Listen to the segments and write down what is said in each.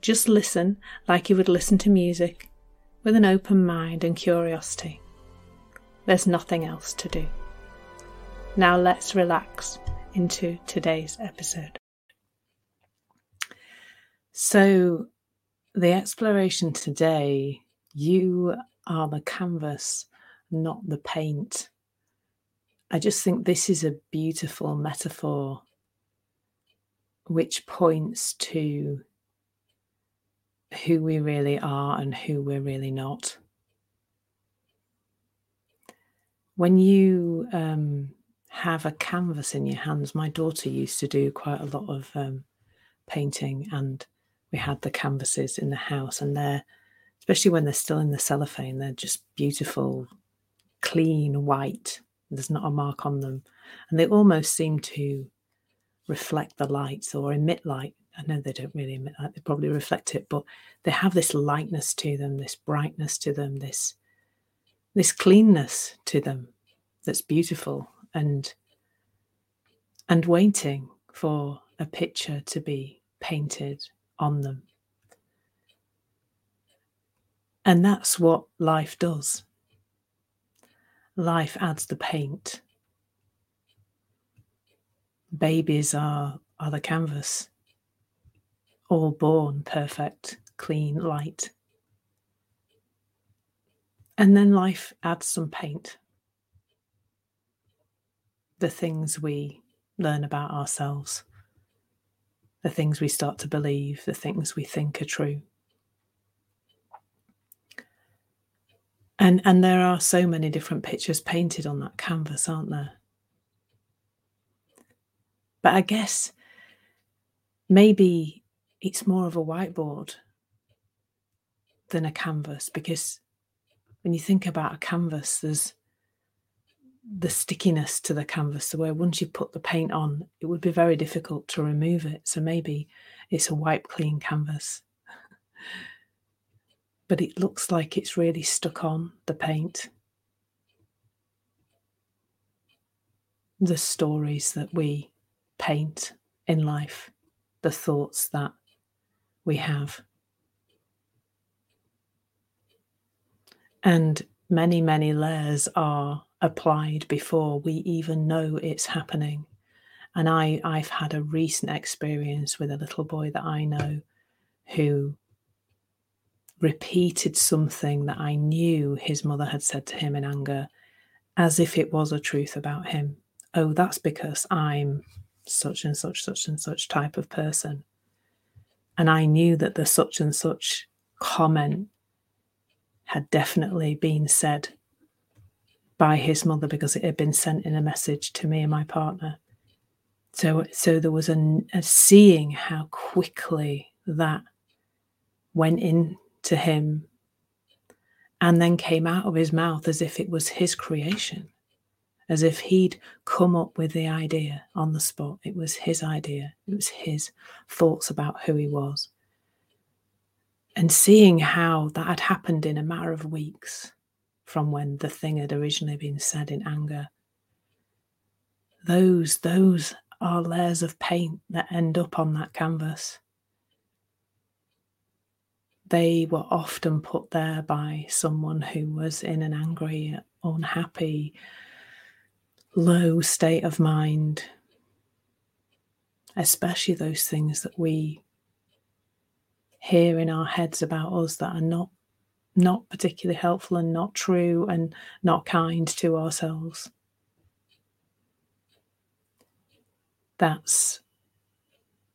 Just listen like you would listen to music, with an open mind and curiosity. There's nothing else to do. Now let's relax into today's episode. So, the exploration today, you are the canvas, not the paint. I just think this is a beautiful metaphor which points to who we really are and who we're really not. When you um, have a canvas in your hands, my daughter used to do quite a lot of um, painting, and we had the canvases in the house, and they're, especially when they're still in the cellophane, they're just beautiful, clean white. There's not a mark on them, and they almost seem to reflect the lights or emit light I know they don't really emit light, they probably reflect it, but they have this lightness to them, this brightness to them, this this cleanness to them that's beautiful and and waiting for a picture to be painted on them. And that's what life does. Life adds the paint. Babies are, are the canvas all born perfect, clean light. And then life adds some paint. The things we learn about ourselves, the things we start to believe, the things we think are true. And, and there are so many different pictures painted on that canvas, aren't there? But I guess maybe it's more of a whiteboard than a canvas because when you think about a canvas, there's the stickiness to the canvas, where once you put the paint on, it would be very difficult to remove it. So maybe it's a wipe clean canvas. but it looks like it's really stuck on the paint. The stories that we paint in life, the thoughts that we have. And many, many layers are applied before we even know it's happening. And I, I've had a recent experience with a little boy that I know who repeated something that I knew his mother had said to him in anger as if it was a truth about him. Oh, that's because I'm such and such, such and such type of person. And I knew that the such and such comment had definitely been said by his mother because it had been sent in a message to me and my partner. So, so there was a, a seeing how quickly that went into him and then came out of his mouth as if it was his creation as if he'd come up with the idea on the spot. It was his idea, it was his thoughts about who he was. And seeing how that had happened in a matter of weeks from when the thing had originally been said in anger. Those, those are layers of paint that end up on that canvas. They were often put there by someone who was in an angry, unhappy, low state of mind, especially those things that we hear in our heads about us that are not not particularly helpful and not true and not kind to ourselves. That's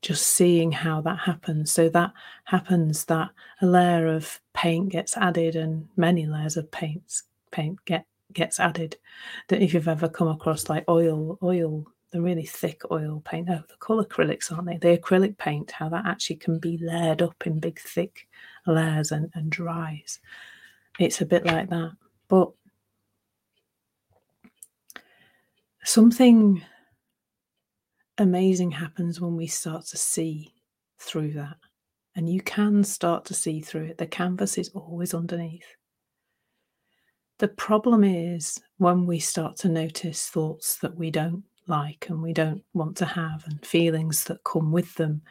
just seeing how that happens. So that happens that a layer of paint gets added and many layers of paints paint get gets added. That if you've ever come across like oil, oil the really thick oil paint. No, the colour acrylics, aren't they? The acrylic paint, how that actually can be layered up in big, thick layers and, and dries. It's a bit like that. But something amazing happens when we start to see through that. And you can start to see through it. The canvas is always underneath. The problem is when we start to notice thoughts that we don't like and we don't want to have, and feelings that come with them,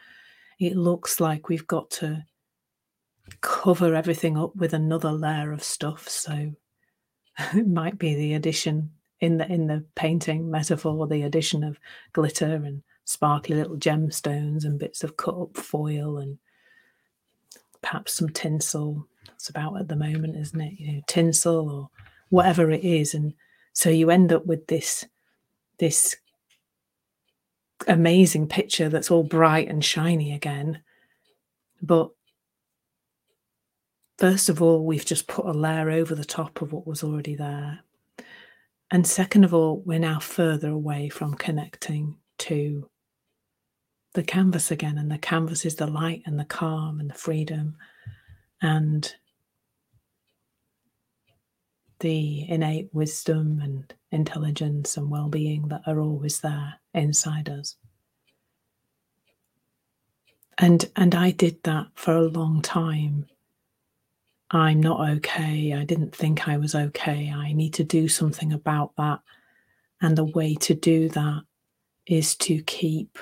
it looks like we've got to cover everything up with another layer of stuff. So it might be the addition in the in the painting metaphor, the addition of glitter and sparkly little gemstones and bits of cut up foil and perhaps some tinsel. That's about at the moment, isn't it? You know, tinsel or whatever it is, and so you end up with this this amazing picture that's all bright and shiny again. But first of all, we've just put a layer over the top of what was already there. And second of all, we're now further away from connecting to the canvas again. And the canvas is the light and the calm and the freedom and the innate wisdom and intelligence and well being that are always there inside us. And, and I did that for a long time. I'm not okay. I didn't think I was okay. I need to do something about that. And the way to do that is to keep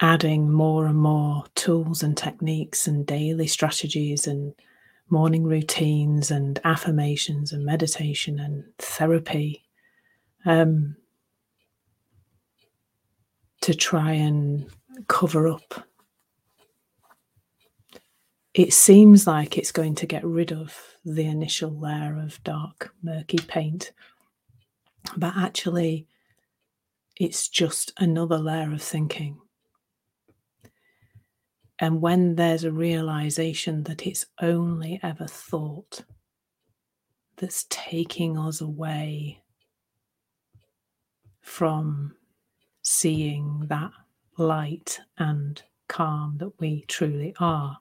adding more and more tools and techniques and daily strategies and morning routines and affirmations and meditation and therapy um, to try and cover up. It seems like it's going to get rid of the initial layer of dark, murky paint, but actually, it's just another layer of thinking. And when there's a realization that it's only ever thought that's taking us away from seeing that light and calm that we truly are,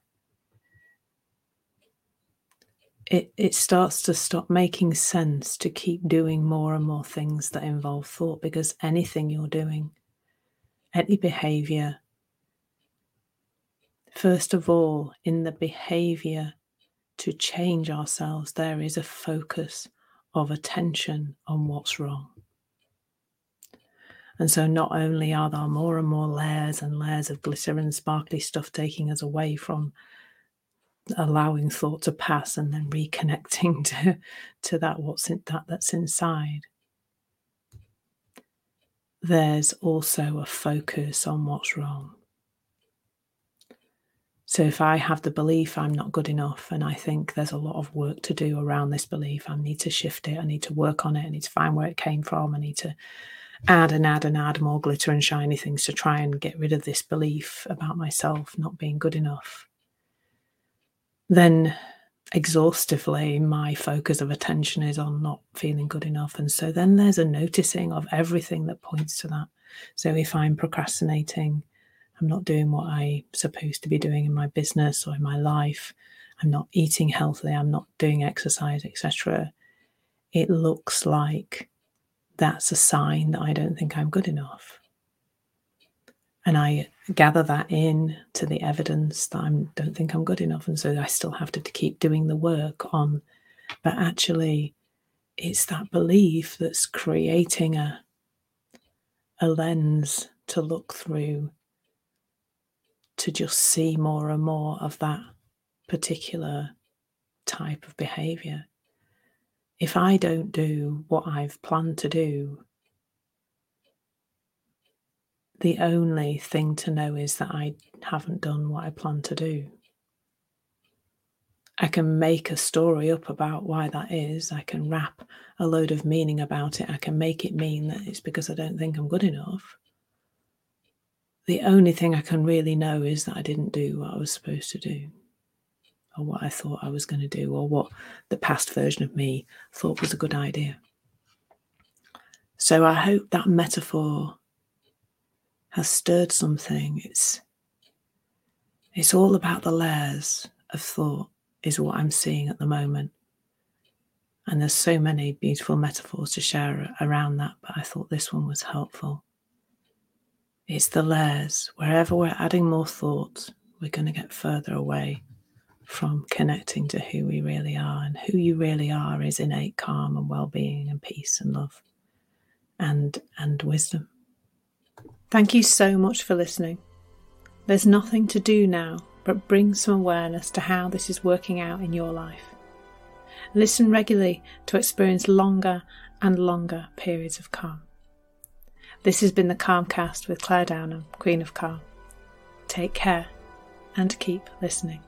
it, it starts to stop making sense to keep doing more and more things that involve thought because anything you're doing, any behavior, First of all, in the behavior to change ourselves, there is a focus of attention on what's wrong. And so, not only are there more and more layers and layers of glitter and sparkly stuff taking us away from allowing thought to pass and then reconnecting to, to that what's in, that that's inside. There's also a focus on what's wrong. So if I have the belief I'm not good enough and I think there's a lot of work to do around this belief, I need to shift it, I need to work on it, I need to find where it came from, I need to add and add and add more glitter and shiny things to try and get rid of this belief about myself not being good enough. Then exhaustively my focus of attention is on not feeling good enough and so then there's a noticing of everything that points to that so if i'm procrastinating I'm not doing what I'm supposed to be doing in my business or in my life. I'm not eating healthily. I'm not doing exercise, etc. It looks like that's a sign that I don't think I'm good enough. And I gather that in to the evidence that I don't think I'm good enough. And so I still have to, to keep doing the work on, but actually, it's that belief that's creating a, a lens to look through to just see more and more of that particular type of behavior. If I don't do what I've planned to do, the only thing to know is that I haven't done what I planned to do. I can make a story up about why that is. I can wrap a load of meaning about it. I can make it mean that it's because I don't think I'm good enough the only thing I can really know is that I didn't do what I was supposed to do, or what I thought I was going to do, or what the past version of me thought was a good idea. So I hope that metaphor has stirred something. It's it's all about the layers of thought, is what I'm seeing at the moment. And there's so many beautiful metaphors to share around that, but I thought this one was helpful. It's the layers. Wherever we're adding more thought, we're going to get further away from connecting to who we really are. And who you really are is innate calm and well being and peace and love and, and wisdom. Thank you so much for listening. There's nothing to do now but bring some awareness to how this is working out in your life. Listen regularly to experience longer and longer periods of calm. This has been the Calmcast with Clare Downham, Queen of Calm. Take care and keep listening.